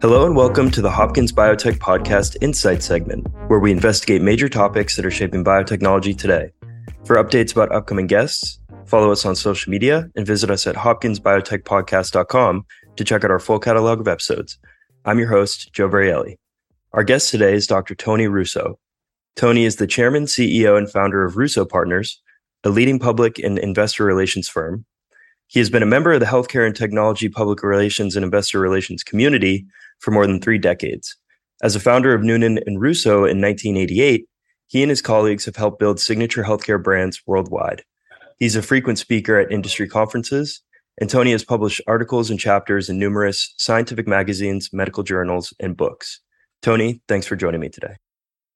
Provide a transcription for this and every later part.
Hello and welcome to the Hopkins Biotech Podcast Insight segment, where we investigate major topics that are shaping biotechnology today. For updates about upcoming guests, follow us on social media and visit us at hopkinsbiotechpodcast.com to check out our full catalog of episodes. I'm your host, Joe Varielli. Our guest today is Dr. Tony Russo. Tony is the chairman, CEO, and founder of Russo Partners, a leading public and investor relations firm. He has been a member of the healthcare and technology public relations and investor relations community for more than three decades. As a founder of Noonan and Russo in 1988, he and his colleagues have helped build signature healthcare brands worldwide. He's a frequent speaker at industry conferences, and Tony has published articles and chapters in numerous scientific magazines, medical journals, and books. Tony, thanks for joining me today.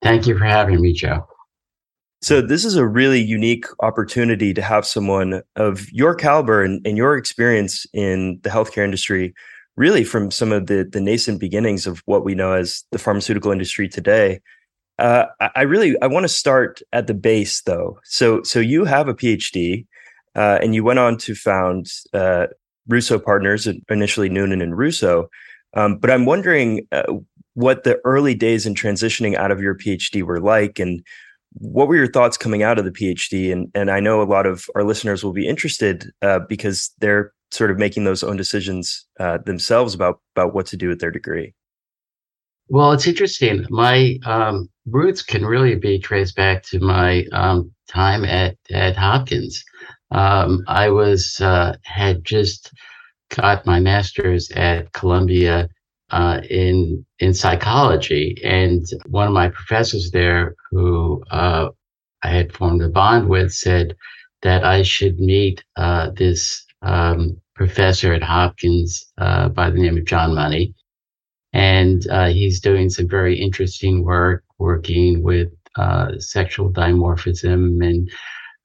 Thank you for having me, Joe. So, this is a really unique opportunity to have someone of your caliber and, and your experience in the healthcare industry really from some of the the nascent beginnings of what we know as the pharmaceutical industry today. Uh, I really I want to start at the base though. So so you have a PhD, uh, and you went on to found uh, Russo Partners, initially Noonan and Russo. Um, but I'm wondering uh, what the early days in transitioning out of your PhD were like, and what were your thoughts coming out of the PhD? And and I know a lot of our listeners will be interested uh, because they're sort of making those own decisions uh, themselves about about what to do with their degree. Well, it's interesting. My um, roots can really be traced back to my um, time at at Hopkins. Um, I was uh, had just got my master's at Columbia uh, in in psychology, and one of my professors there, who uh, I had formed a bond with, said that I should meet uh, this um, professor at Hopkins uh, by the name of John Money. And uh, he's doing some very interesting work working with sexual dimorphism and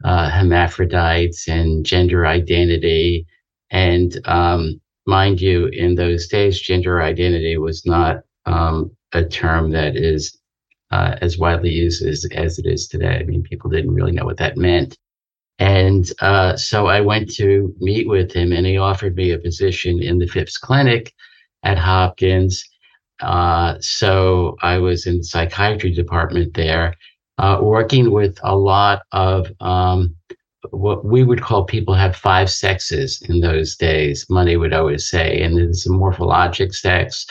hermaphrodites and gender identity. And um, mind you, in those days, gender identity was not um, a term that is uh, as widely used as, as it is today. I mean, people didn't really know what that meant. And uh, so I went to meet with him, and he offered me a position in the Phipps Clinic at Hopkins. Uh, so I was in the psychiatry department there, uh, working with a lot of um, what we would call people have five sexes in those days. Money would always say, and there's a morphologic sex.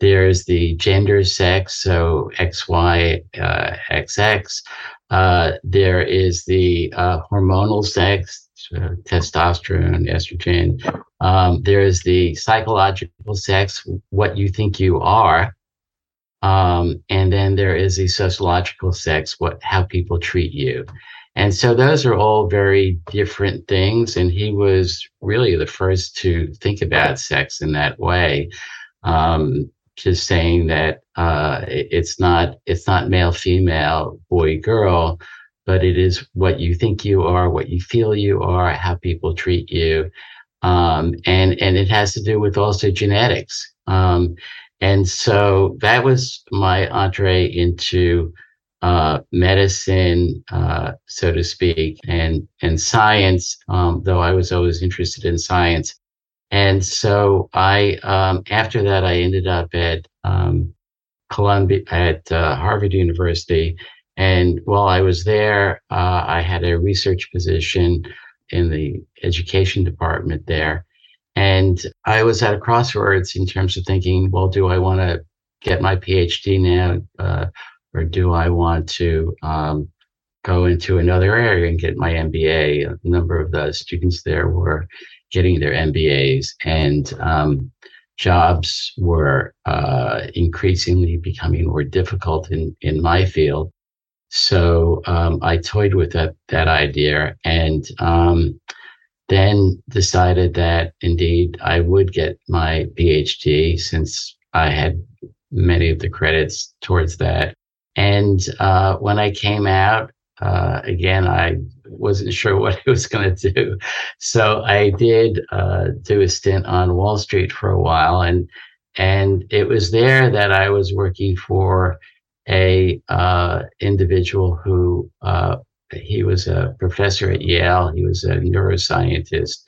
There's the gender sex, so X, Y, uh, XX. Uh, there is the uh, hormonal sex, testosterone, estrogen. Um, there is the psychological sex, what you think you are. Um, and then there is the sociological sex, what how people treat you. And so those are all very different things. And he was really the first to think about sex in that way. Um, just saying that uh, it's not it's not male female boy girl but it is what you think you are what you feel you are how people treat you um, and and it has to do with also genetics um, and so that was my entree into uh, medicine, uh, so to speak, and and science. Um, though I was always interested in science, and so I, um, after that, I ended up at um, Columbia, at uh, Harvard University. And while I was there, uh, I had a research position in the education department there. And I was at a crossroads in terms of thinking, well, do I want to get my PhD now? Or do I want to um, go into another area and get my MBA? A number of the students there were getting their MBAs, and um, jobs were uh, increasingly becoming more difficult in in my field. So um, I toyed with that that idea, and um, then decided that indeed I would get my PhD since I had many of the credits towards that. And uh, when I came out, uh, again, I wasn't sure what I was going to do. So I did uh, do a stint on Wall Street for a while, and and it was there that I was working for a uh, individual who uh, he was a professor at Yale. He was a neuroscientist,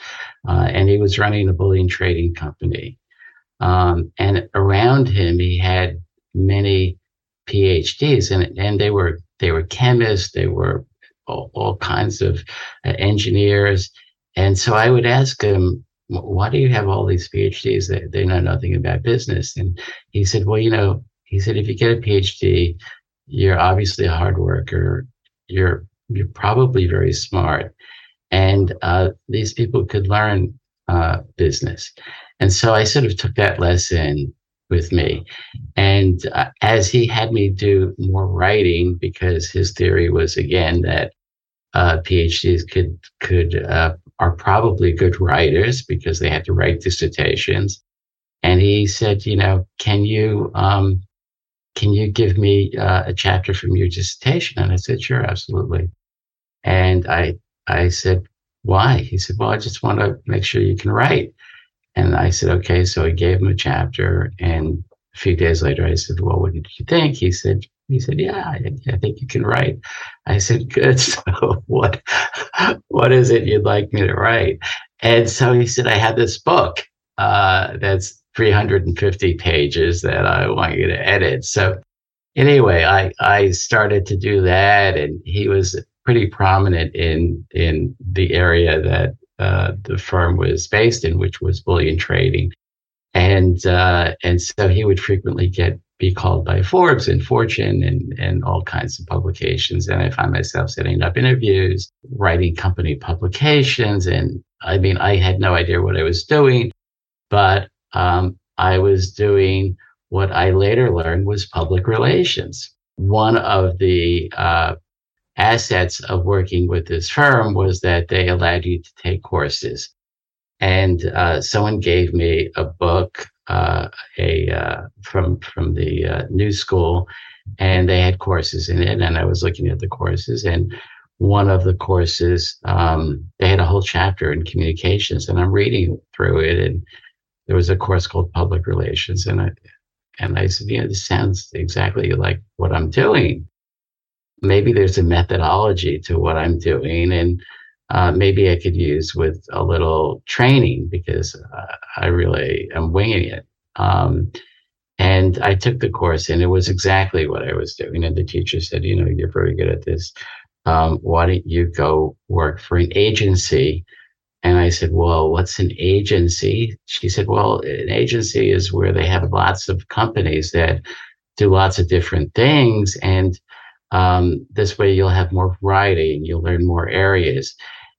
uh, and he was running a bullion trading company. Um, and around him, he had many PhDs, and and they were they were chemists, they were all, all kinds of uh, engineers, and so I would ask him, "Why do you have all these PhDs? They, they know nothing about business." And he said, "Well, you know," he said, "if you get a PhD, you're obviously a hard worker. You're you're probably very smart, and uh, these people could learn uh, business." And so I sort of took that lesson with me. And uh, as he had me do more writing, because his theory was again that uh, PhDs could could uh, are probably good writers because they had to write dissertations. And he said, you know, can you um, can you give me uh, a chapter from your dissertation? And I said, sure, absolutely. And I I said, why? He said, well, I just want to make sure you can write. And I said, okay. So I gave him a chapter. And a few days later, I said, well, what did you think? He said, he said, yeah, I, I think you can write. I said, good. So what, what is it you'd like me to write? And so he said, I have this book uh, that's 350 pages that I want you to edit. So anyway, I, I started to do that and he was pretty prominent in, in the area that uh, the firm was based in, which was bullion trading. And, uh, and so he would frequently get, be called by Forbes and Fortune and, and all kinds of publications. And I find myself setting up interviews, writing company publications. And I mean, I had no idea what I was doing, but, um, I was doing what I later learned was public relations. One of the, uh, assets of working with this firm was that they allowed you to take courses. And uh, someone gave me a book, uh, a uh, from from the uh, new school, and they had courses in it. And I was looking at the courses, and one of the courses um, they had a whole chapter in communications, and I'm reading through it, and there was a course called public relations, and I and I said, you know, this sounds exactly like what I'm doing maybe there's a methodology to what I'm doing and uh, maybe I could use with a little training because uh, I really am winging it. Um, and I took the course and it was exactly what I was doing. And the teacher said, you know, you're very good at this. Um, why don't you go work for an agency? And I said, well, what's an agency? She said, well, an agency is where they have lots of companies that do lots of different things. And um, this way you'll have more variety and you'll learn more areas.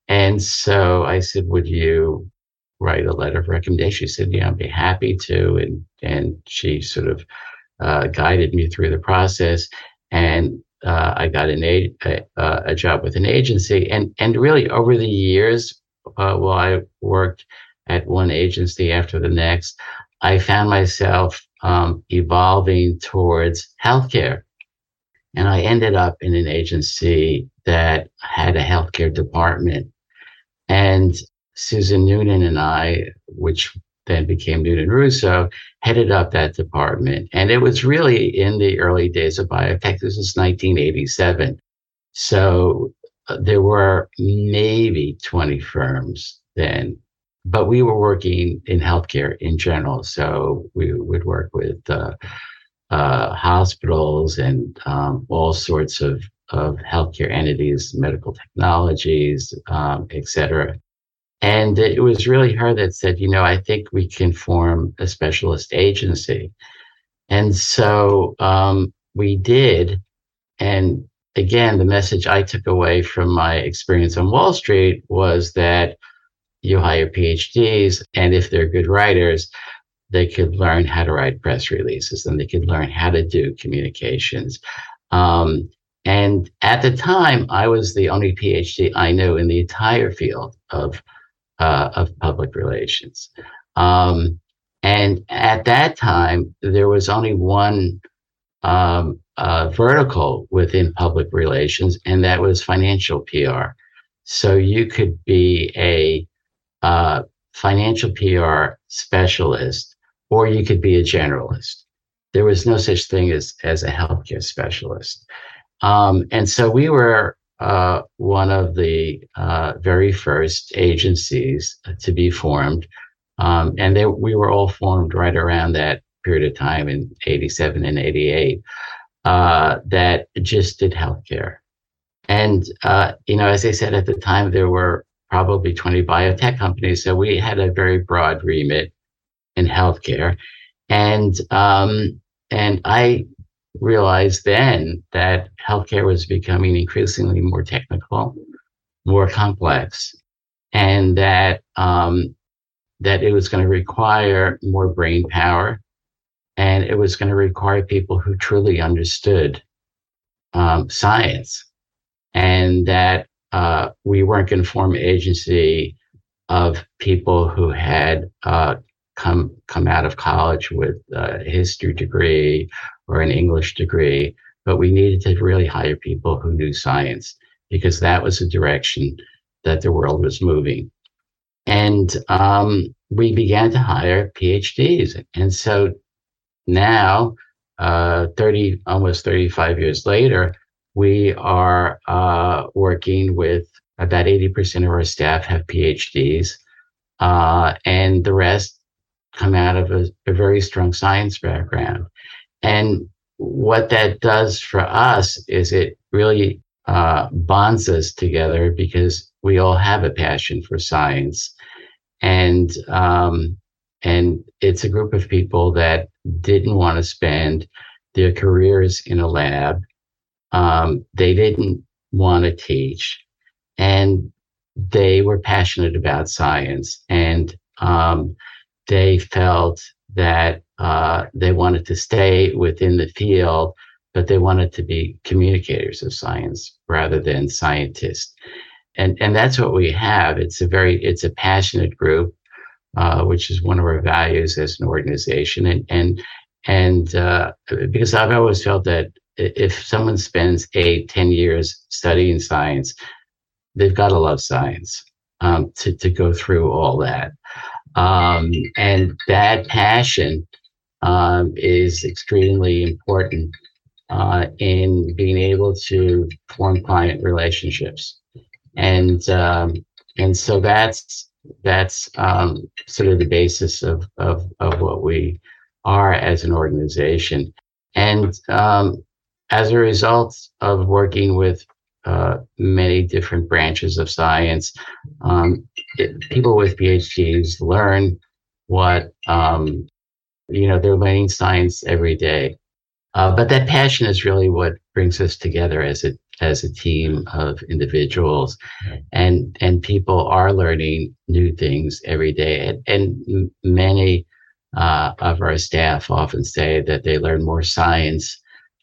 And so I said, would you write a letter of recommendation? She said, yeah, I'd be happy to. And, and she sort of uh, guided me through the process. And uh, I got an a, a, a, job with an agency. And, and really over the years, uh, while I worked at one agency after the next, I found myself um, evolving towards healthcare. And I ended up in an agency that had a healthcare department. And Susan Noonan and I, which then became Noonan Russo, headed up that department. And it was really in the early days of biotech. This was 1987. So uh, there were maybe 20 firms then, but we were working in healthcare in general. So we would work with uh, uh, hospitals and um, all sorts of, of healthcare entities, medical technologies, um, et cetera. And it was really her that said, you know, I think we can form a specialist agency. And so um, we did. And again, the message I took away from my experience on Wall Street was that you hire PhDs, and if they're good writers, they could learn how to write press releases and they could learn how to do communications. Um, and at the time, I was the only PhD I knew in the entire field of uh, of public relations. Um, and at that time, there was only one um, uh, vertical within public relations, and that was financial PR. So you could be a uh, financial PR specialist or you could be a generalist. There was no such thing as, as a healthcare specialist. Um, and so we were uh, one of the uh, very first agencies to be formed Um, and they, we were all formed right around that period of time in 87 and 88 uh, that just did healthcare. And, uh, you know, as I said at the time, there were probably 20 biotech companies. So we had a very broad remit in healthcare. And, um, and I realized then that healthcare was becoming increasingly more technical, more complex, and that, um, that it was going to require more brain power and it was going to require people who truly understood um, science and that uh, we weren't going to form an agency of people who had uh, come come out of college with a history degree or an English degree, but we needed to really hire people who knew science because that was the direction that the world was moving. And um, we began to hire PhDs. And so now, uh, 30, almost 35 years later, we are uh, working with about 80% of our staff have PhDs, uh, and the rest come out of a, a, very strong science background. And what that does for us is it really uh, bonds us together because we all have a passion for science. And um, and it's a group of people that didn't want to spend their careers in a lab. Um, they didn't want to teach and they were passionate about science and um, they felt that uh, they wanted to stay within the field, but they wanted to be communicators of science rather than scientists. And, and that's what we have. It's a very, it's a passionate group uh, which is one of our values as an organization. And and and uh, because I've always felt that if someone spends eight, ten years studying science, they've got to love science um, to to go through all that. Um, and that passion um, is extremely important uh, in being able to form client relationships. And um, and so that's that's um, sort of the basis of, of, of what we are as an organization. And um, as a result of working with uh, many different branches of science, um, it, people with PhDs learn what, um, you know, they're learning science every day. Uh, but that passion is really what brings us together as a as a team of individuals. And and people are learning new things every day. And, and many uh, of our staff often say that they learn more science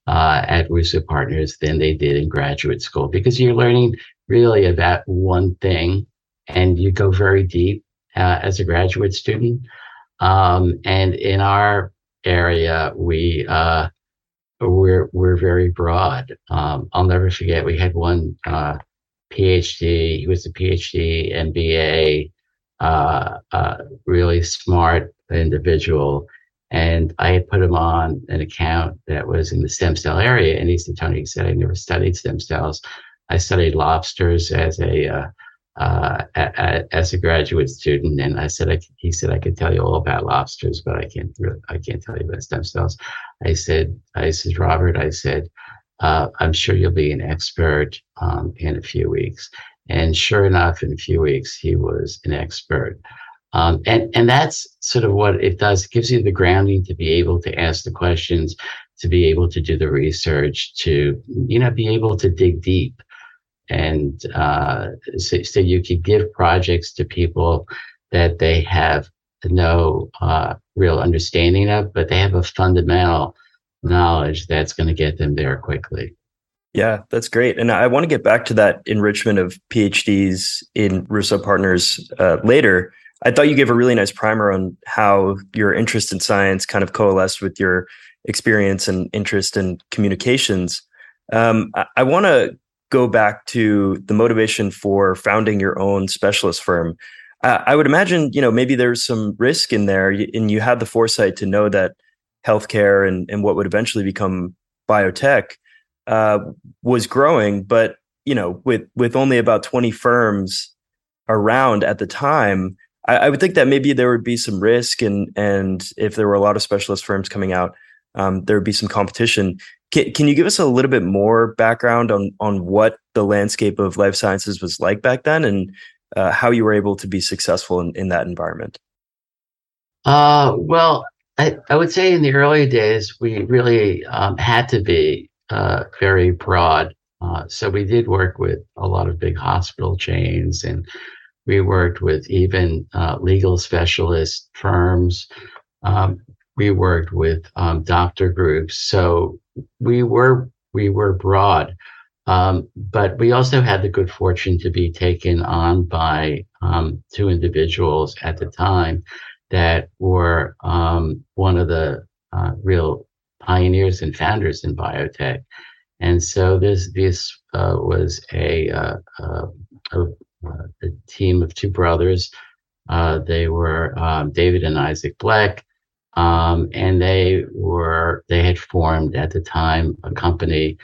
uh, at Russo Partners than they did in graduate school because you're learning really about one thing and you go very deep uh, as a graduate student. Um, and in our area, we uh, we're we're very broad. Um, I'll never forget we had one uh, PhD. He was a PhD, MBA, uh, uh, really smart individual, and I had put him on an account that was in the stem cell area. And he said, Tony, he said, I never studied stem cells. I studied lobsters as a uh, as a graduate student, and I said, I, he said, I could tell you all about lobsters, but I can't, really, I can't tell you about stem cells. I said, I said, Robert, I said, uh, I'm sure you'll be an expert um, in a few weeks. And sure enough, in a few weeks, he was an expert. Um, and, and that's sort of what it does. It gives you the grounding to be able to ask the questions, to be able to do the research, to, you know, be able to dig deep and uh, so, so, you could give projects to people that they have no uh, real understanding of, but they have a fundamental knowledge that's going to get them there quickly. Yeah, that's great. And I want to get back to that enrichment of PhDs in Russo Partners uh, later. I thought you gave a really nice primer on how your interest in science kind of coalesced with your experience and interest in communications. Um, I, I want to go back to the motivation for founding your own specialist firm. Uh, I would imagine, you know, maybe there's some risk in there, and you had the foresight to know that healthcare and, and what would eventually become biotech uh, was growing. But you know, with with only about 20 firms around at the time, I, I, would think that maybe there would be some risk, and and if there were a lot of specialist firms coming out, um, there would be some competition. Can, can you give us a little bit more background on on what the landscape of life sciences was like back then, and uh, how you were able to be successful in, in that environment? Uh, well, I, I would say in the early days, we really um, had to be uh, very broad. Uh, so we did work with a lot of big hospital chains, and we worked with even uh, legal specialist firms. Um, we worked with um, doctor groups. So we were we were broad, um, but we also had the good fortune to be taken on by um, two individuals at the time that were um, one of the uh, real pioneers and founders in biotech. And so this this uh, was a, uh, uh a, a, team of two brothers. Uh, they were um, David and Isaac Blech, um, and they were they had formed at the time a company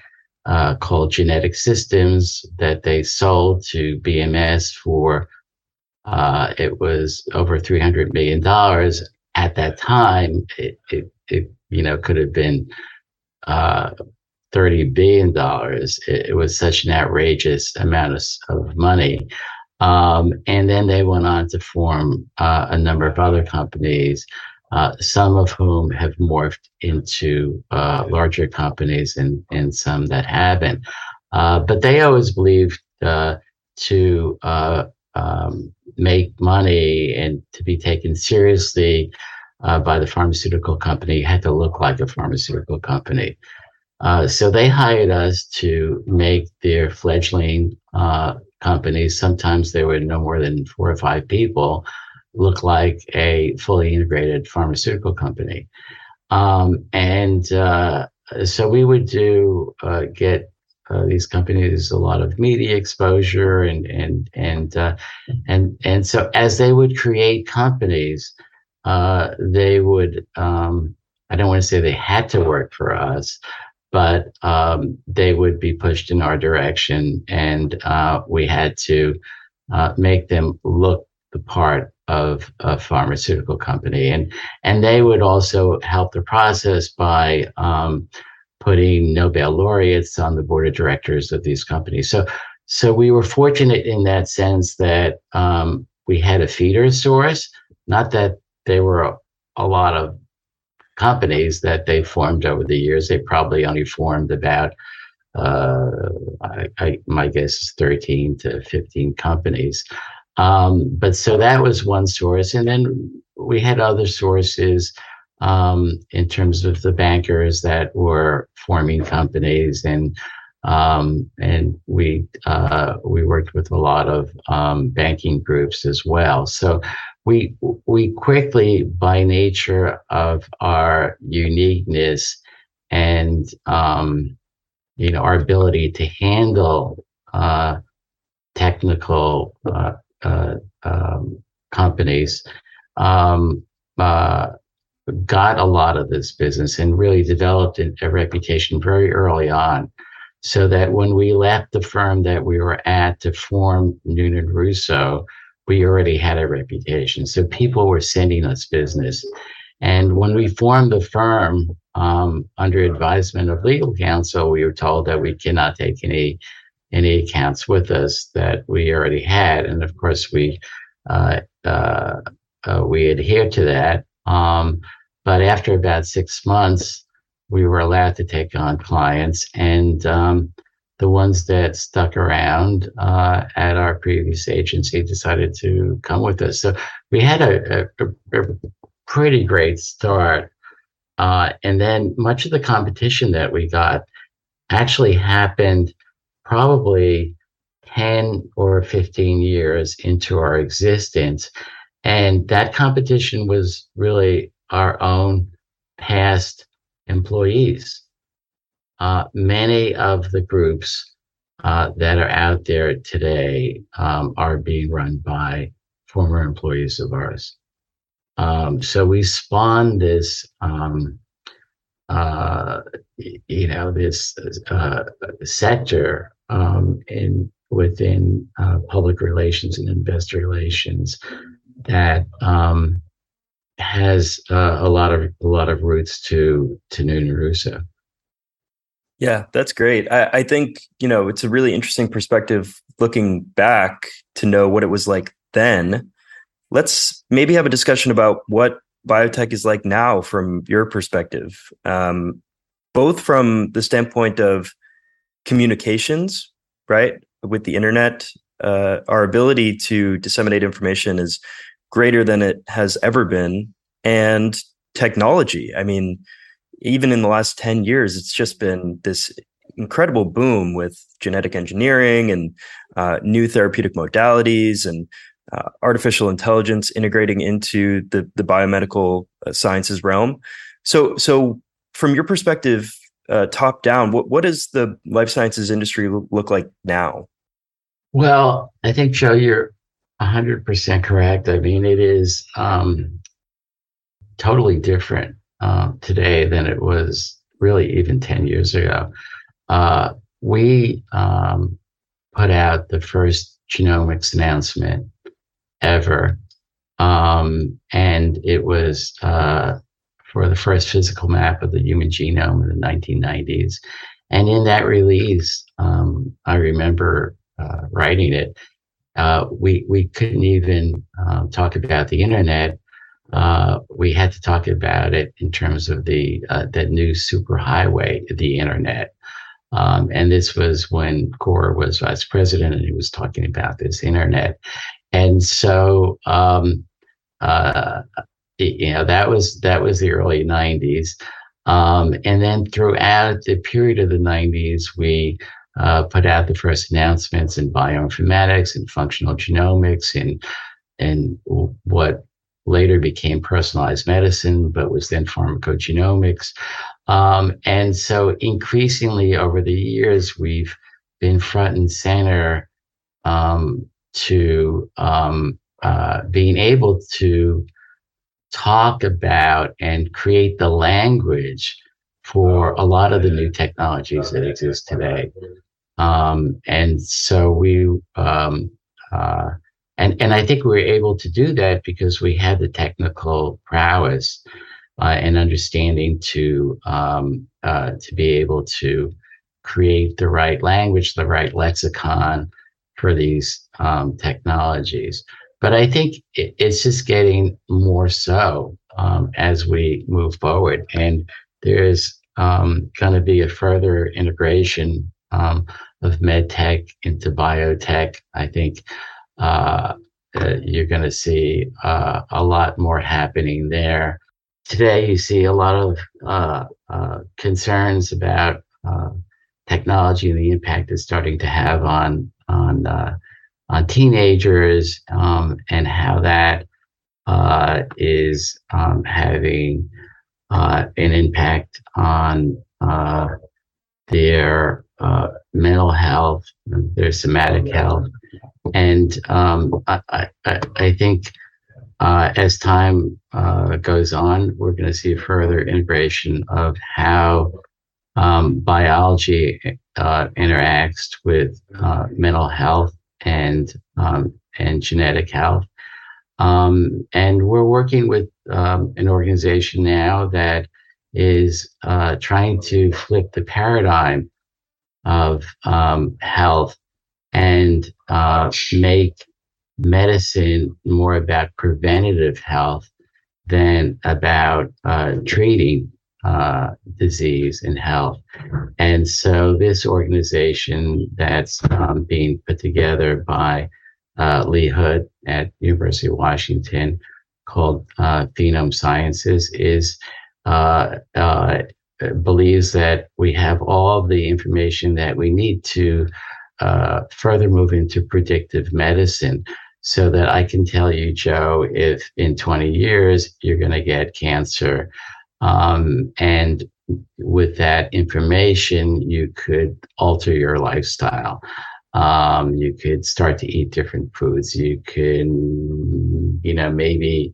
uh, called Genetic Systems that they sold to BMS for uh, it was over $300 million. At that time, it, it, it you know, could have been uh, $30 billion. It, it, was such an outrageous amount of, of money. Um, and then they went on to form uh, a number of other companies, uh, some of whom have morphed into uh, larger companies and, and some that haven't. Uh, but they always believed uh, to uh, um, make money and to be taken seriously uh, by the pharmaceutical company had to look like a pharmaceutical company. So they hired us to make their fledgling companies. Sometimes there were no more than four or five people, look like a fully integrated pharmaceutical company. Um, and uh, so we would do uh, get uh, these companies a lot of media exposure and and and uh, and and so as they would create companies, uh, they would um, I don't want to say they had to work for us, but um, they would be pushed in our direction, and uh, we had to uh, make them look the part of a pharmaceutical company, and and they would also help the process by um, putting Nobel laureates on the board of directors of these companies. So, so we were fortunate in that sense that um, we had a feeder source. Not that there were a, a, lot of companies that they formed over the years. They probably only formed about, uh, I, I, my guess is 13 to 15 companies. Um, but so that was one source. And then we had other sources um, in terms of the bankers that were forming companies and um, and we uh, we worked with a lot of um, banking groups as well. So we we quickly, by nature of our uniqueness and um, you know our ability to handle uh, technical uh, uh um, companies, um, uh, got a lot of this business and really developed a reputation very early on. So that when we left the firm that we were at to form Noonan Russo, we already had a reputation. So people were sending us business. And when we formed the firm um, under advisement of legal counsel, we were told that we cannot take any any accounts with us that we already had. And of course, we uh, uh, uh, we adhered to that. Um, but after about six months, we were allowed to take on clients, and um, the ones that stuck around uh, at our previous agency decided to come with us. So we had a, a, a pretty great start. Uh, and then much of the competition that we got actually happened probably 10 or 15 years into our existence. And that competition was really our own past employees. Uh, many of the groups uh, that are out there today um, are being run by former employees of ours. Um, so we spawned this, um, uh, you know, this uh, sector um, in within uh, public relations and investor relations that um, has uh, a lot of a lot of roots to to Noonan Russo. Yeah, that's great. I, I think you know it's a really interesting perspective looking back to know what it was like then. Let's maybe have a discussion about what biotech is like now from your perspective, um, both from the standpoint of communications, right, with the internet. Uh, our ability to disseminate information is greater than it has ever been. And technology, I mean, even in the last 10 years, it's just been this incredible boom with genetic engineering and uh, new therapeutic modalities and uh, artificial intelligence integrating into the, the biomedical uh, sciences realm. So, so from your perspective, uh, top down, what, what does the life sciences industry look like now? Well, I think, Joe, you're 100% correct. I mean, it is um, totally different uh, today than it was really even 10 years ago. Uh, we um, put out the first genomics announcement ever. Um, and it was uh, for the first physical map of the human genome in the 1990s. And in that release, um, I remember uh, writing it uh, we we couldn't even um, talk about the internet. Uh, we had to talk about it in terms of the uh, that new superhighway, the internet. Um, and this was when Gore was vice president, and he was talking about this internet. And so, um, uh, you know, that was that was the early '90s. Um, and then throughout the period of the '90s, we uh, put out the first announcements in bioinformatics and functional genomics and and what later became personalized medicine, but was then pharmacogenomics. Um, and so increasingly over the years, we've been front and center um, to um, uh, being able to talk about and create the language for a lot of the new technologies that exist today. Um, and so we, um, uh, and, and I think we were able to do that because we had the technical prowess uh, and understanding to, um, uh, to be able to create the right language, the right lexicon for these um, technologies. But I think it, it's just getting more so um, as we move forward. And there's um, going to be a further integration um, of medtech into biotech. I think uh, uh, you're going to see uh, a lot more happening there. Today, you see a lot of uh, uh, concerns about uh, technology and the impact it's starting to have on on on teenagers um, and how that is um, having uh, an impact on uh, their uh, mental health, their somatic health. And um, I, I, I, think uh, as time uh, goes on, we're going to see further integration of how um, biology uh, interacts with mental health and um, and genetic health. Um, and we're working with um, an organization now that is uh, trying to flip the paradigm of um, health and uh, make medicine more about preventative health than about uh, treating uh, disease and health. And so, this organization that's um, being put together by uh, Lee Hood at University of Washington called uh, Phenome Sciences is uh, uh, believes that we have all the information that we need to uh, further move into predictive medicine so that I can tell you, Joe, if in 20 years you're going to get cancer. Um, and with that information, you could alter your lifestyle. Um, you could start to eat different foods. You can, you know, maybe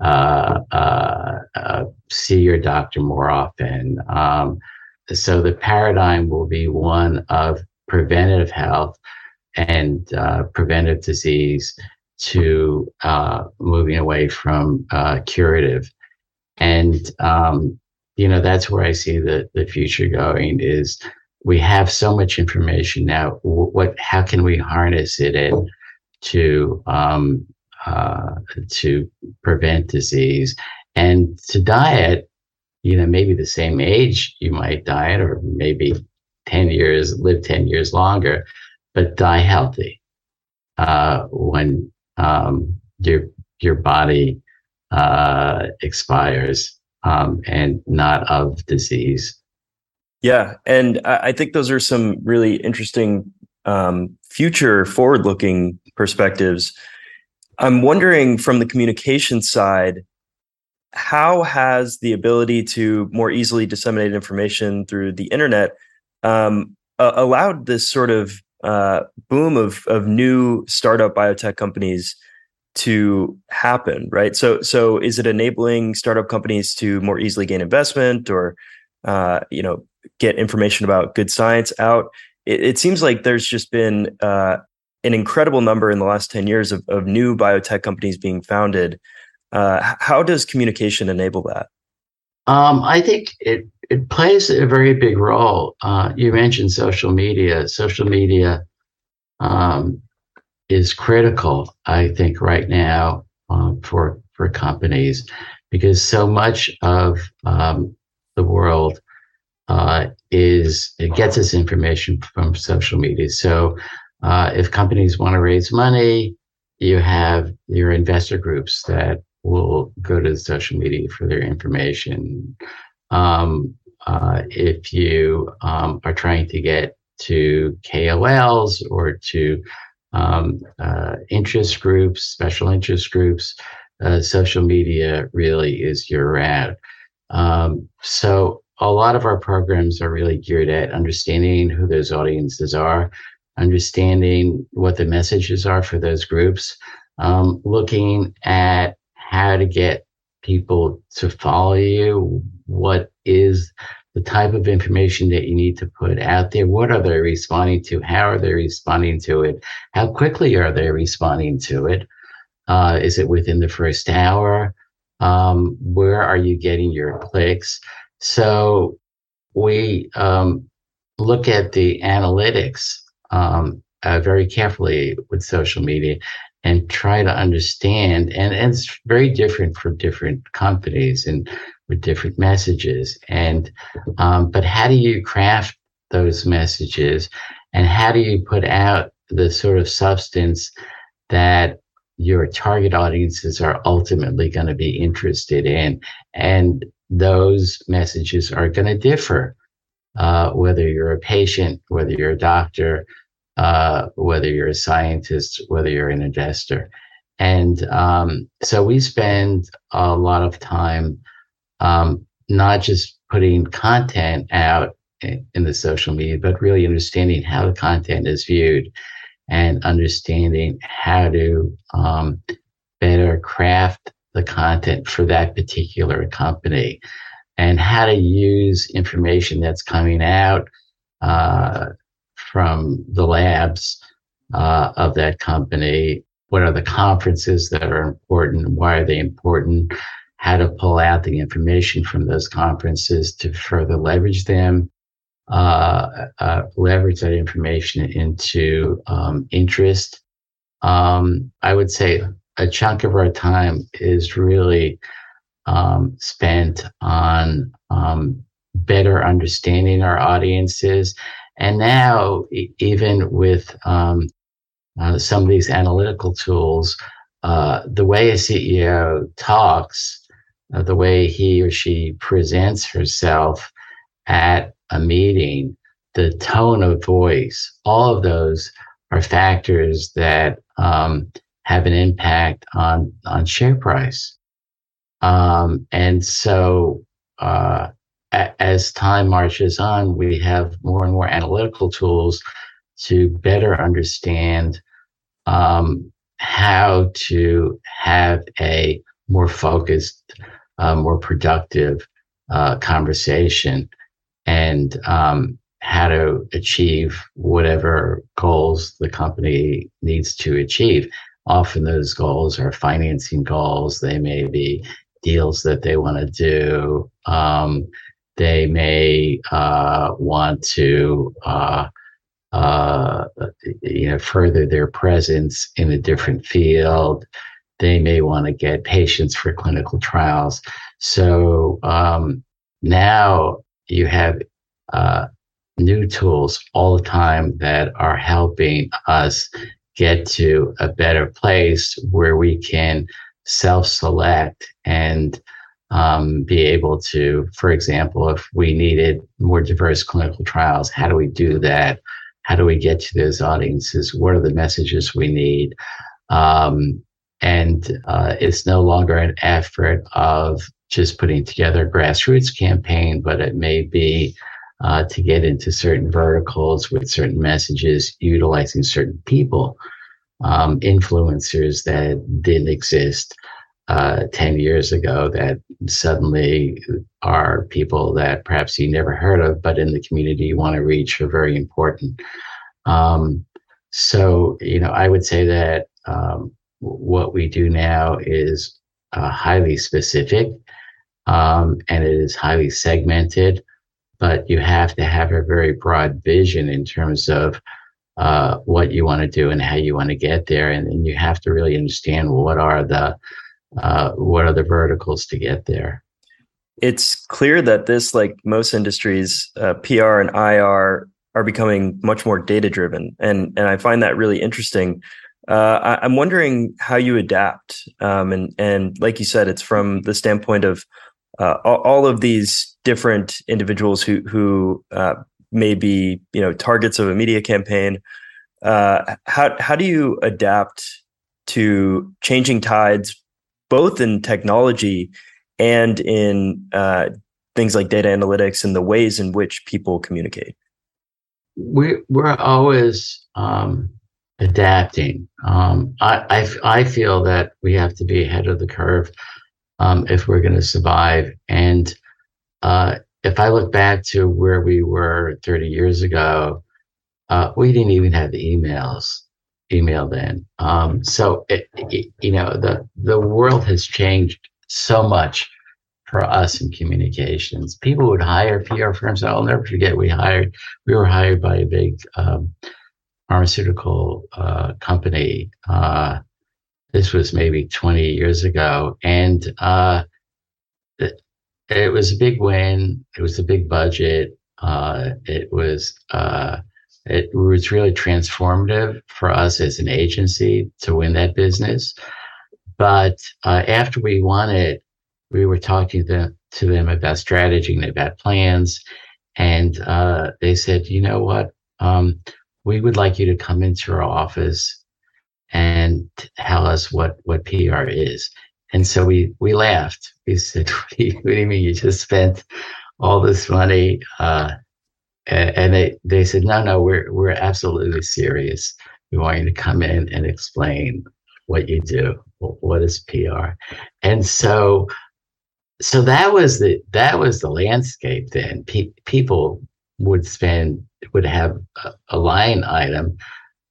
uh, uh, uh, see your doctor more often. Um, so the paradigm will be one of preventative health and uh, preventive disease to uh, moving away from uh, curative. And, um, you know, that's where I see the, the future going is we have so much information now. What, how can we harness it in to, um, uh, to prevent disease and to diet, you know, maybe the same age you might diet or maybe 10 years, live 10 years longer, but die healthy. Uh, when um, your your body uh, expires um, and not of disease. Yeah, and I think those are some really interesting um, future forward-looking perspectives. I'm wondering from the communication side, how has the ability to more easily disseminate information through the internet um, uh, allowed this sort of uh, boom of of new startup biotech companies to happen, right? So so is it enabling startup companies to more easily gain investment or uh, you know get information about good science out? It, it seems like there's just been uh, an incredible number in the last 10 years of, of new biotech companies being founded. Uh, how does communication enable that? Um, I think it it plays a very big role. Uh, you mentioned social media. Social media um, is critical, I think, right now um, for for companies because so much of um, the world uh, is it gets its information from social media. So uh, if companies want to raise money, you have your investor groups that will go to the social media for their information. Um, uh, if you um, are trying to get to KOLs or to um, uh, interest groups, special interest groups, uh, social media really is your route. Um, so a lot of our programs are really geared at understanding who those audiences are, understanding what the messages are for those groups, um, looking at how to get people to follow you, what is the type of information that you need to put out there. What are they responding to? How are they responding to it? How quickly are they responding to it? Uh, is it within the first hour? Um, where are you getting your clicks? So we um, look at the analytics um, uh, very carefully with social media and try to understand. And, and it's very different for different companies and with different messages. And, um, but how do you craft those messages and how do you put out the sort of substance that your target audiences are ultimately going to be interested in? And those messages are going to differ. Uh, whether you're a patient, whether you're a doctor, uh, whether you're a scientist, whether you're an investor. And um, so we spend a lot of time um, not just putting content out in, the social media, but really understanding how the content is viewed and understanding how to um, better craft the content for that particular company and how to use information that's coming out uh, from the labs uh, of that company. What are the conferences that are important? Why are they important? How to pull out the information from those conferences to further leverage them, uh, uh, leverage that information into um, interest. Um, I would say a chunk of our time is really um, spent on um, better understanding our audiences and now, even with um, uh, some of these analytical tools, uh, the way a CEO talks, uh, the way he or she presents herself at a meeting, the tone of voice, all of those are factors that um, have an impact on on share price. Um, and so uh, as time marches on, we have more and more analytical tools to better understand um, how to have a more focused, uh, more productive uh, conversation and um, how to achieve whatever goals the company needs to achieve. often those goals are financing goals. They may be deals that they want to do. Um, they may uh, want to uh, uh, you know further their presence in a different field. They may want to get patients for clinical trials. So um, now you have uh, new tools all the time that are helping us get to a better place where we can self select and um, be able to, for example, if we needed more diverse clinical trials, how do we do that? How do we get to those audiences? What are the messages we need? Um, and uh, it's no longer an effort of just putting together a grassroots campaign, but it may be uh, to get into certain verticals with certain messages, utilizing certain people, um, influencers that didn't exist uh, 10 years ago that suddenly are people that perhaps you never heard of, but in the community you want to reach are very important. Um, so, you know, I would say that um, what we do now is uh, highly specific um, and it is highly segmented, but you have to have a very broad vision in terms of uh, what you want to do and how you want to get there. And, and you have to really understand what are the uh, what are the verticals to get there. It's clear that this, like most industries, uh, PR and IR are becoming much more data driven, and and I find that really interesting. Uh, I, am wondering how you adapt, um, and and like you said, it's from the standpoint of uh, all, of these different individuals who who uh, may be you know targets of a media campaign. Uh, how how do you adapt to changing tides, both in technology and in uh, things like data analytics and the ways in which people communicate? We we're always um, adapting. Um, I, I I feel that we have to be ahead of the curve um, if we're going to survive. And uh, if I look back to where we were 30 years ago, uh, we didn't even have the emails email then. Um, so it, it, you know the the world has changed so much for us in communications. People would hire PR firms. I'll never forget we hired we were hired by a big um, pharmaceutical uh, company uh, this was maybe 20 years ago. And uh, it, it, was a big win. It was a big budget. Uh, it was uh, it was really transformative for us as an agency to win that business. But uh, after we won it, we were talking to them, to them about strategy and about plans. And they said, you know what? Um, we would like you to come into our office and tell us what what PR is. And so we we laughed. We said, "What do you, what do you mean you just spent all this money?" Uh, and they they said, "No, no, we're we're absolutely serious. We want you to come in and explain what you do. What is PR?" And so so that was the that was the landscape then. Pe- people would spend would have a, a line item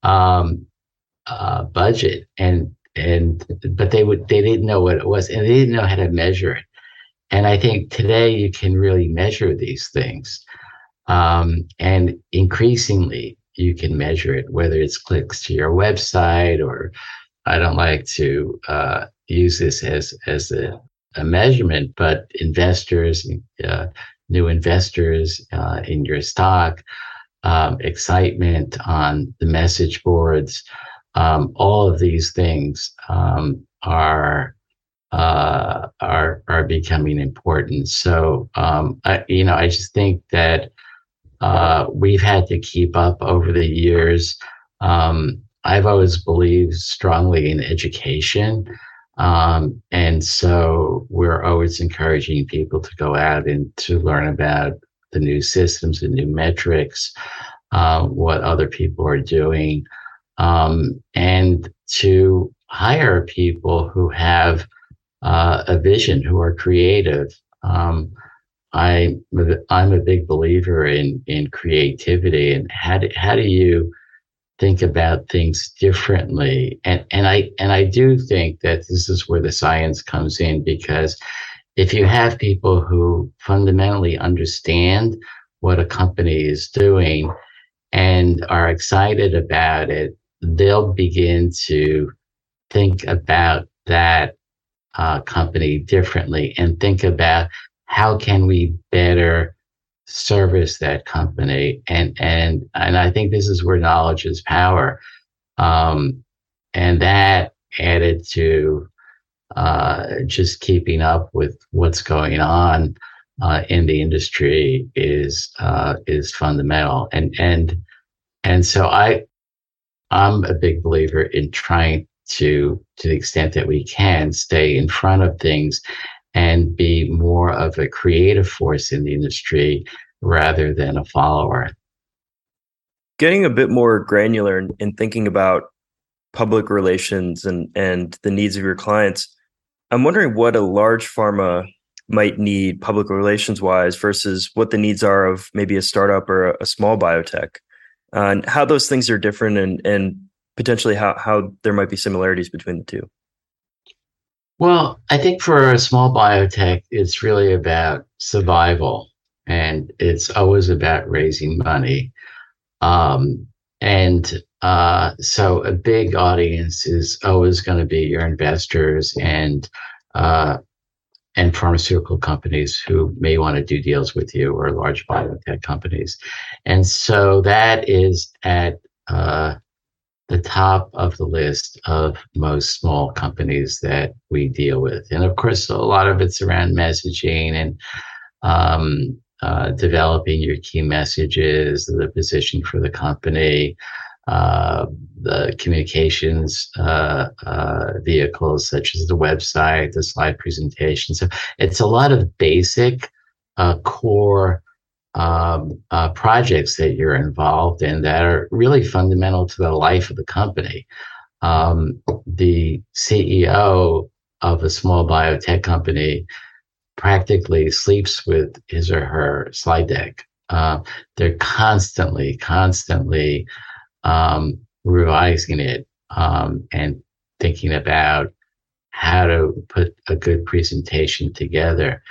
um, uh, budget and and but they would they didn't know what it was and they didn't know how to measure it. And i think today you can really measure these things um, and increasingly you can measure it whether it's clicks to your website or i don't like to uh, use this as as a, a measurement but investors uh, new investors uh, in your stock um, excitement on the message boards um, all of these things um, are uh, are are becoming important. So um, I, you know, I just think that uh, we've had to keep up over the years. Um, I've always believed strongly in education. Um, and so we're always encouraging people to go out and to learn about the new systems and new metrics, uh, what other people are doing um, and to hire people who have uh, a vision, who are creative. Um, I, I'm a big believer in in creativity and how do, how do you think about things differently. And and I and I do think that this is where the science comes in because if you have people who fundamentally understand what a company is doing and are excited about it, they'll begin to think about that uh, company differently and think about how can we better service that company. And and and I think this is where knowledge is power. Um, and that added to uh, just keeping up with what's going on uh, in the industry is uh, is fundamental. And and and so I I'm a big believer in trying to to the extent that we can stay in front of things and be more of a creative force in the industry rather than a follower. Getting a bit more granular in, in thinking about public relations and, and the needs of your clients, I'm wondering what a large pharma might need public relations wise versus what the needs are of maybe a startup or a, a small biotech uh, and how those things are different and, and potentially how, how there might be similarities between the two. Well, I think for a small biotech, it's really about survival and it's always about raising money. Um, and uh, so a big audience is always going to be your investors and uh, and pharmaceutical companies who may want to do deals with you or large biotech companies. And so that is at uh, the top of the list of most small companies that we deal with. And of course, a lot of it's around messaging and um, uh, developing your key messages, the position for the company, uh, the communications uh, uh, vehicles such as the website, the slide presentation. So it's a lot of basic uh, core um, uh, projects that you're involved in that are really fundamental to the life of the company. Um, the CEO of a small biotech company practically sleeps with his or her slide deck. Uh, they're constantly, constantly um, revising it um, and thinking about how to put a good presentation together.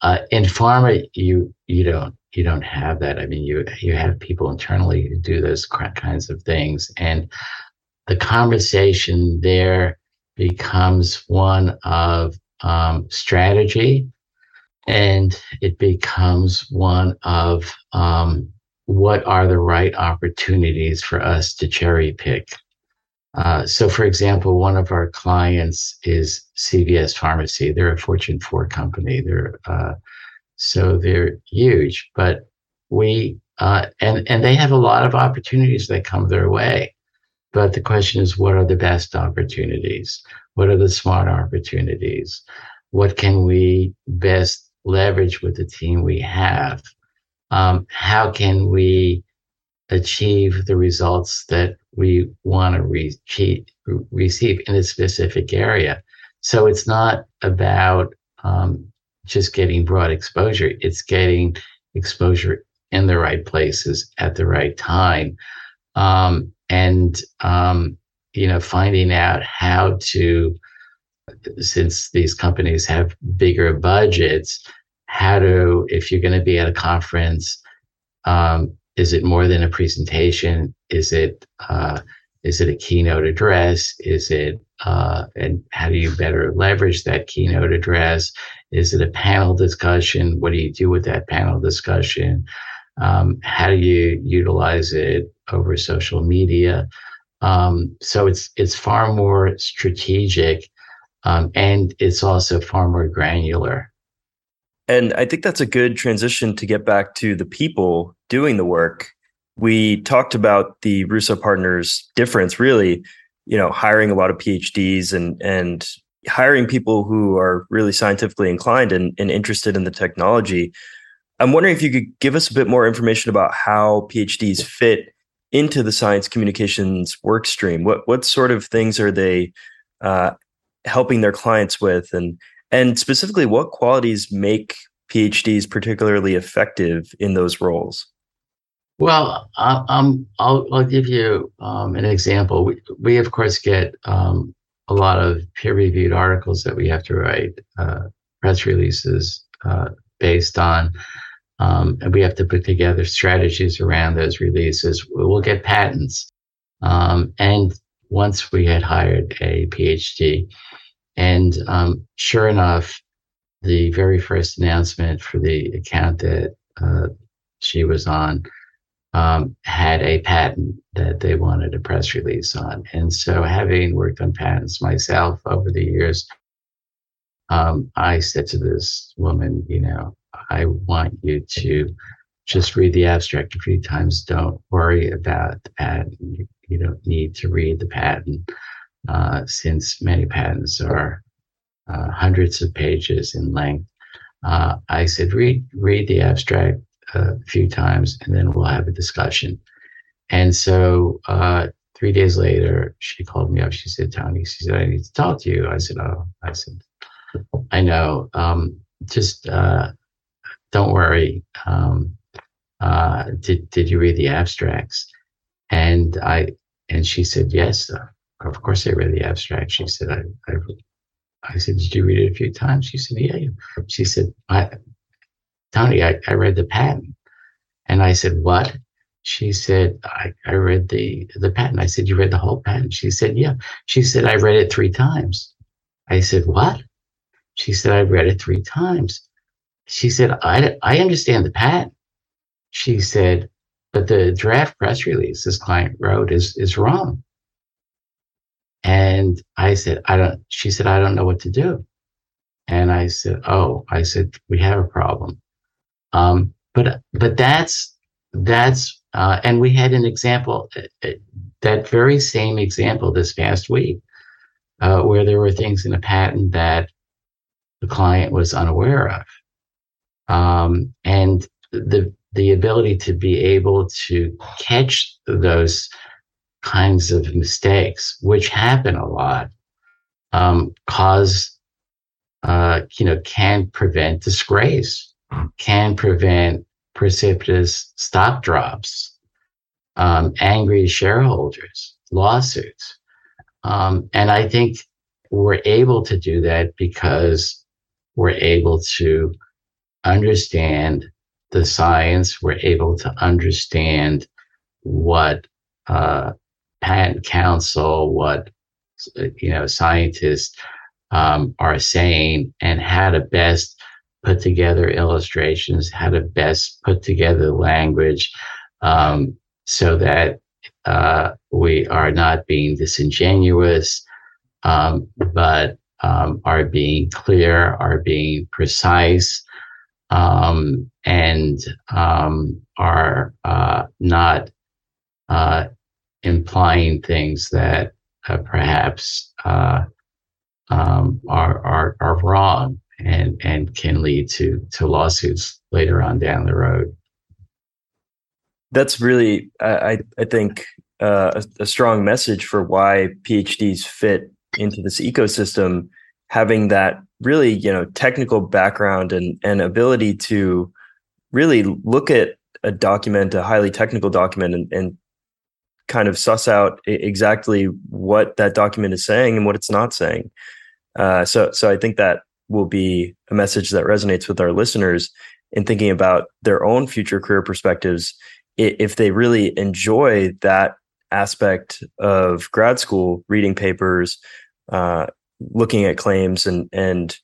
Uh, in pharma, you you don't you don't have that. I mean, you you have people internally who do those kinds of things, and the conversation there becomes one of um, strategy, and it becomes one of um, what are the right opportunities for us to cherry pick. Uh, so, for example, one of our clients is CVS Pharmacy. They're a Fortune 4 company. They're uh, so they're huge, but we, uh, and, and they have a lot of opportunities that come their way. But the question is, what are the best opportunities? What are the smart opportunities? What can we best leverage with the team we have? Um, how can we achieve the results that we want to re- receive in a specific area? So it's not about um, just getting broad exposure. It's getting exposure in the right places at the right time. Um, and, um, you know, finding out how to, since these companies have bigger budgets, how to, if you're going to be at a conference, um, is it more than a presentation? Is it, uh, is it a keynote address? Is it, uh, and how do you better leverage that keynote address? Is it a panel discussion? What do you do with that panel discussion? Um, how do you utilize it over social media? Um, so it's it's far more strategic, um, and it's also far more granular. And I think that's a good transition to get back to the people doing the work we talked about the Russo partners difference really, you know, hiring a lot of PhDs and and hiring people who are really scientifically inclined and, and interested in the technology. I'm wondering if you could give us a bit more information about how PhDs fit into the science communications work stream. What what sort of things are they uh, helping their clients with, and and specifically, what qualities make PhDs particularly effective in those roles? Well, um, I'll, I'll give you um, an example. We, we, of course, get um, a lot of peer reviewed articles that we have to write, uh, press releases uh, based on, um, and we have to put together strategies around those releases. We'll get patents. Um, and once we had hired a PhD, and um, sure enough, the very first announcement for the account that uh, she was on um, had a patent that they wanted a press release on. And so, having worked on patents myself over the years, um, I said to this woman, you know, I want you to just read the abstract a few times. Don't worry about the patent. You, you don't need to read the patent uh, since many patents are uh, hundreds of pages in length. Uh, I said, read read the abstract a few times, and then we'll have a discussion. And so uh, three days later, she called me up. She said, Tony, she said, I need to talk to you. I said, Oh, I said, I know. Um, just uh, don't worry. Um, uh, did did you read the abstracts? And I and she said, Yes. Of course, I read the abstract. She said, I, I I said, Did you read it a few times? She said, Yeah. She said, I, Tony, I, I read the patent. And I said, What? She said, I, I read the, the patent. I said, You read the whole patent? She said, Yeah. She said, I read it three times. I said, What? She said, I read it three times. She said, I, I understand the patent. She said, but the draft press release this client wrote is, is wrong. And I said, I don't, she said, I don't know what to do. And I said, Oh, I said, we have a problem. Um, but but that's that's uh, and we had an example uh, uh, that very same example this past week uh, where there were things in a patent that the client was unaware of. Um, and the the ability to be able to catch those kinds of mistakes which happen a lot um, cause uh, you know can prevent disgrace can prevent precipitous stock drops, um, angry shareholders, lawsuits. Um, and I think we're able to do that because we're able to understand the science, we're able to understand what uh, patent counsel, what you know scientists um, are saying, and how to best put together illustrations, how to best put together language um, so that uh, we are not being disingenuous, um, but um, are being clear, are being precise, um, and um, are uh, not uh, implying things that uh, perhaps uh, um, are, are, are wrong and and can lead to to lawsuits later on down the road. That's really, I I think, uh, a, strong message for why PhDs fit into this ecosystem. Having that really, you know, technical background and and ability to really look at a document, a highly technical document, and, and kind of suss out exactly what that document is saying and what it's not saying. Uh, so, so I think that will be a message that resonates with our listeners in thinking about their own future career perspectives. If they really enjoy that aspect of grad school reading papers uh, looking at claims and and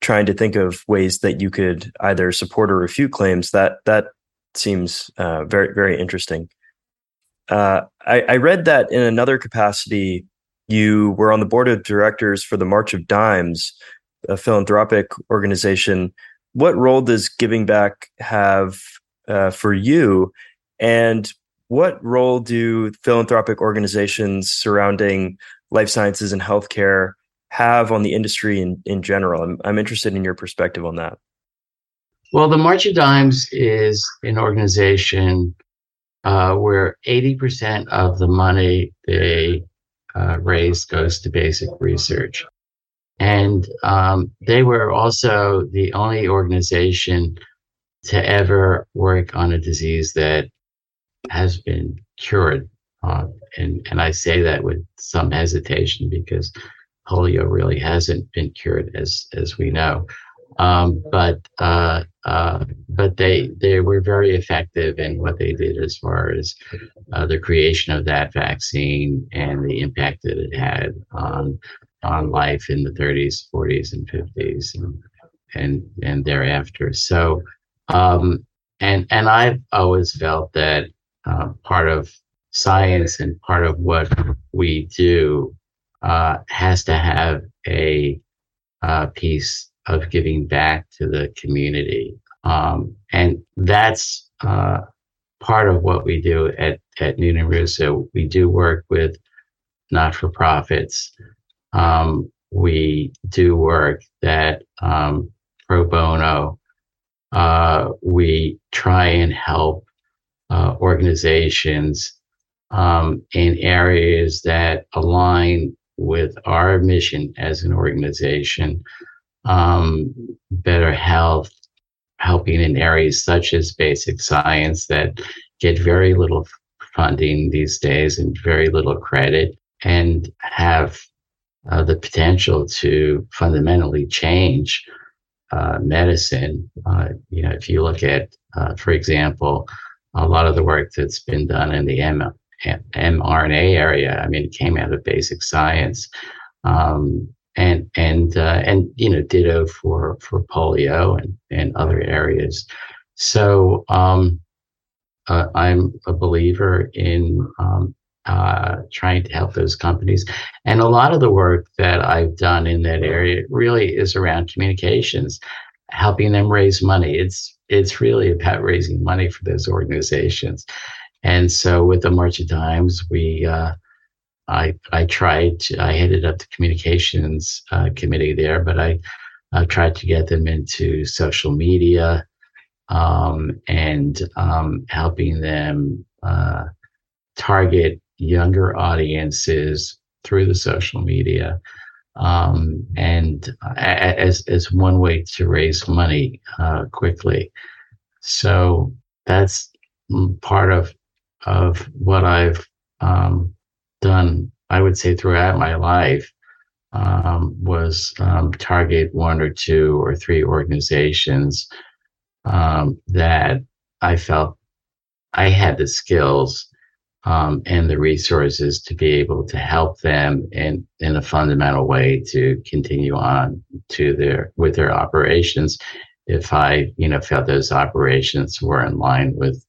trying to think of ways that you could either support or refute claims that that seems uh, very very interesting. Uh, I, I read that in another capacity you were on the board of directors for the march of dimes a philanthropic organization. What role does giving back have uh, for you? And what role do philanthropic organizations surrounding life sciences and healthcare have on the industry in, in general? I'm, I'm interested in your perspective on that. Well, the March of Dimes is an organization uh, where 80% of the money they uh, raise goes to basic research. And um, they were also the only organization to ever work on a disease that has been cured. Uh, and, and I say that with some hesitation because polio really hasn't been cured as, as we know. Um, but uh, uh, but they they were very effective in what they did as far as uh, the creation of that vaccine and the impact that it had on on life in the 30s, 40s, and 50s, and and, and thereafter. So, um, and and I've always felt that uh, part of science and part of what we do uh, has to have a uh, piece of giving back to the community. Um, and that's uh, part of what we do at, at Noonan Russo. We do work with not for profits. Um, we do work that um, pro bono. Uh, we try and help uh, organizations um, in areas that align with our mission as an organization um, better health, helping in areas such as basic science that get very little funding these days and very little credit and have uh, the potential to fundamentally change uh, medicine. Uh, you know, if you look at, uh, for example, a lot of the work that's been done in the M- mRNA area, I mean, it came out of basic science. Um, and and uh, and you know ditto for for polio and and other areas so um, uh, i'm a believer in um, uh, trying to help those companies and a lot of the work that i've done in that area really is around communications helping them raise money it's it's really about raising money for those organizations and so with the march of dimes we uh, I I tried. To, I headed up the communications uh, committee there, but I I tried to get them into social media um, and um, helping them uh, target younger audiences through the social media, um, and as as one way to raise money uh, quickly. So that's part of of what I've um, done, I would say, throughout my life um, was um, target one or two or three organizations um, that I felt I had the skills um, and the resources to be able to help them in, in a fundamental way to continue on to their with their operations if I, you know, felt those operations were in line with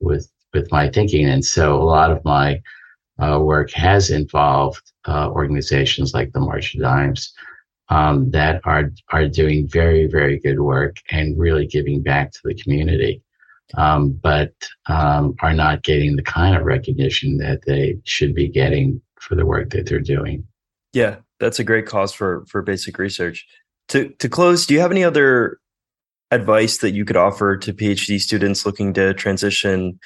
with with my thinking. And so a lot of my uh, work has involved uh, organizations like the March of Dimes um, that are are doing very very good work and really giving back to the community, um, but um, are not getting the kind of recognition that they should be getting for the work that they're doing. Yeah, that's a great cause for for basic research. To to close, do you have any other advice that you could offer to PhD students looking to transition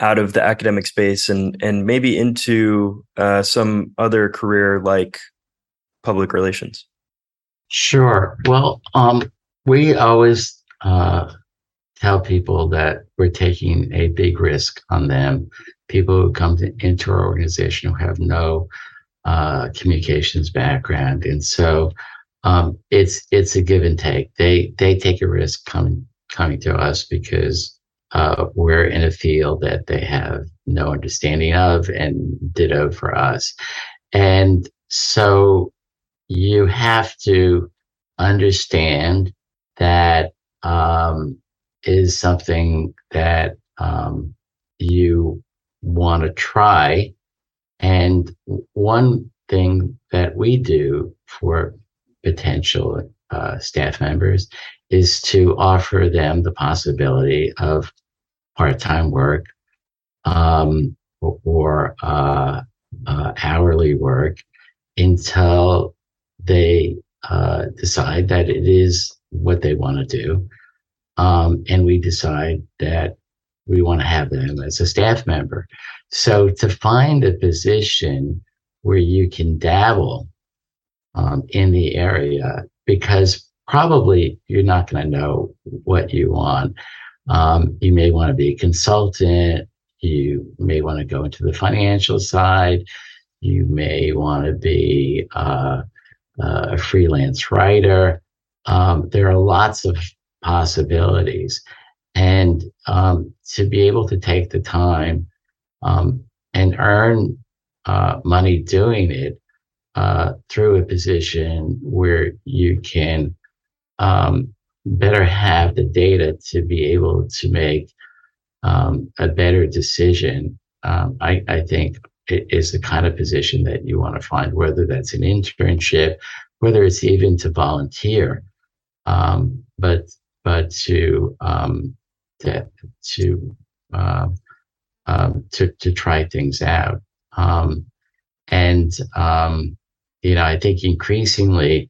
out of the academic space and and maybe into uh, some other career like public relations? Sure. Well, um, we always uh, tell people that we're taking a big risk on them. People who come to, into our organization who have no uh, communications background, and so um, it's it's a give and take. They they take a risk coming coming to us because uh, we're in a field that they have no understanding of, and ditto for us. And so you have to understand that um, is something that um, you want to try. And one thing that we do for potential uh, staff members is to offer them the possibility of part-time work um, or uh, uh, hourly work until they uh, decide that it is what they want to do. Um, and we decide that we want to have them as a staff member. So to find a position where you can dabble um, in the area, because probably you're not going to know what you want. Um, you may want to be a consultant. you may want to go into the financial side. You may want to be uh, uh, a freelance writer. Um, there are lots of possibilities. And um, to be able to take the time um, and earn uh, money doing it uh, through a position where you can um, better have the data to be able to make um, a better decision, um, I, I think it is the kind of position that you want to find, whether that's an internship, whether it's even to volunteer, um, but but to um, to to, uh, um, to to try things out. Um, and um, you know, I think increasingly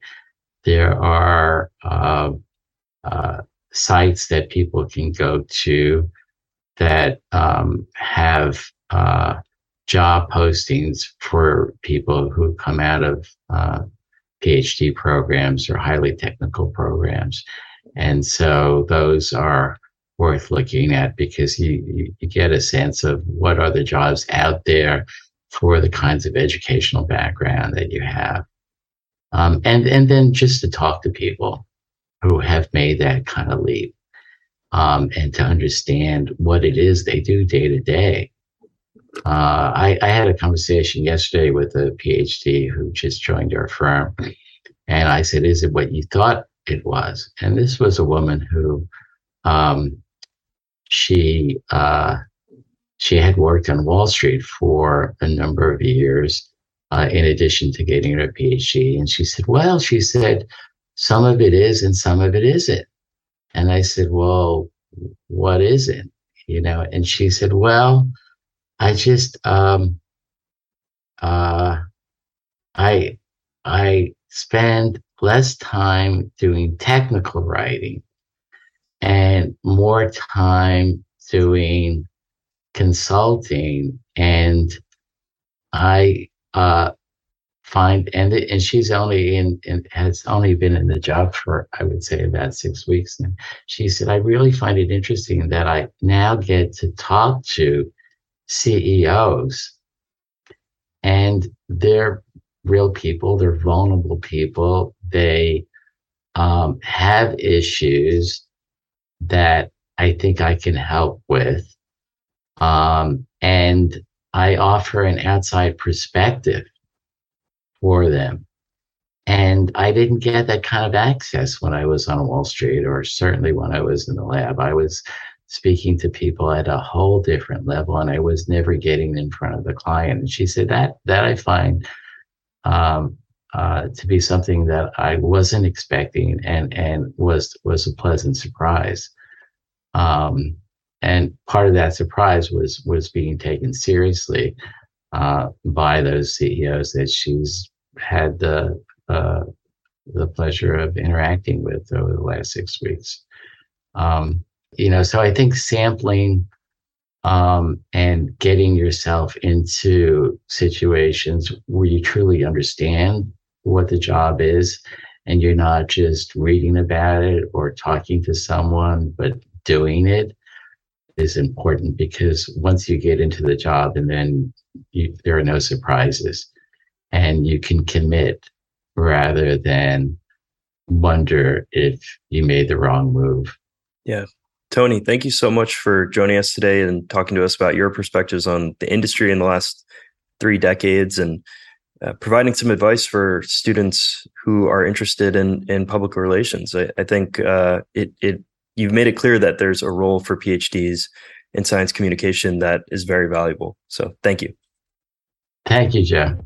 there are uh, uh, sites that people can go to that um, have uh, job postings for people who come out of uh, PhD programs or highly technical programs. And so those are worth looking at because you, you, get a sense of what are the jobs out there for the kinds of educational background that you have. Um, and, and then just to talk to people who have made that kind of leap um, and to understand what it is they do day to day. Uh, I, had a conversation yesterday with a PhD who just joined our firm, and I said, "Is it what you thought it was?" And this was a woman who, um, she uh, she had worked on Wall Street for a number of years, uh, in addition to getting her PhD. And she said, "Well," she said, "some of it is, and some of it isn't." And I said, Well, what is it? You know, and she said, Well, I just um uh I I spend less time doing technical writing and more time doing consulting and I uh find and and she's only in, in has only been in the job for I would say about six weeks now. She said, I really find it interesting that I now get to talk to CEOs and they're real people, they're vulnerable people, they um, have issues that I think I can help with. Um, and I offer an outside perspective for them. And I didn't get that kind of access when I was on Wall Street, or certainly when I was in the lab. I was speaking to people at a whole different level, and I was never getting in front of the client. And she said that that I find um, uh, to be something that I wasn't expecting, and and was was a pleasant surprise. Um, and part of that surprise was was being taken seriously uh, by those CEOs that she's had the uh, the pleasure of interacting with over the last six weeks. Um, you know, so I think sampling um, and getting yourself into situations where you truly understand what the job is and you're not just reading about it or talking to someone, but doing it is important because once you get into the job and then you, there are no surprises and you can commit rather than wonder if you made the wrong move. Yeah. Tony, thank you so much for joining us today and talking to us about your perspectives on the industry in the last three decades and uh, providing some advice for students who are interested in in public relations. I, I think uh, it it you've made it clear that there's a role for PhDs in science communication that is very valuable. So thank you. Thank you, Joe.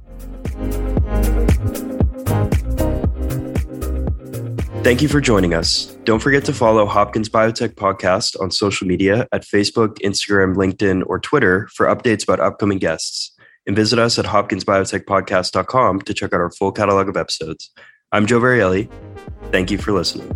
Thank you for joining us. Don't forget to follow Hopkins Biotech Podcast on social media at Facebook, Instagram, LinkedIn, or Twitter for updates about upcoming guests. And visit us at hopkinsbiotechpodcast.com to check out our full catalog of episodes. I'm Joe Varielli. Thank you for listening.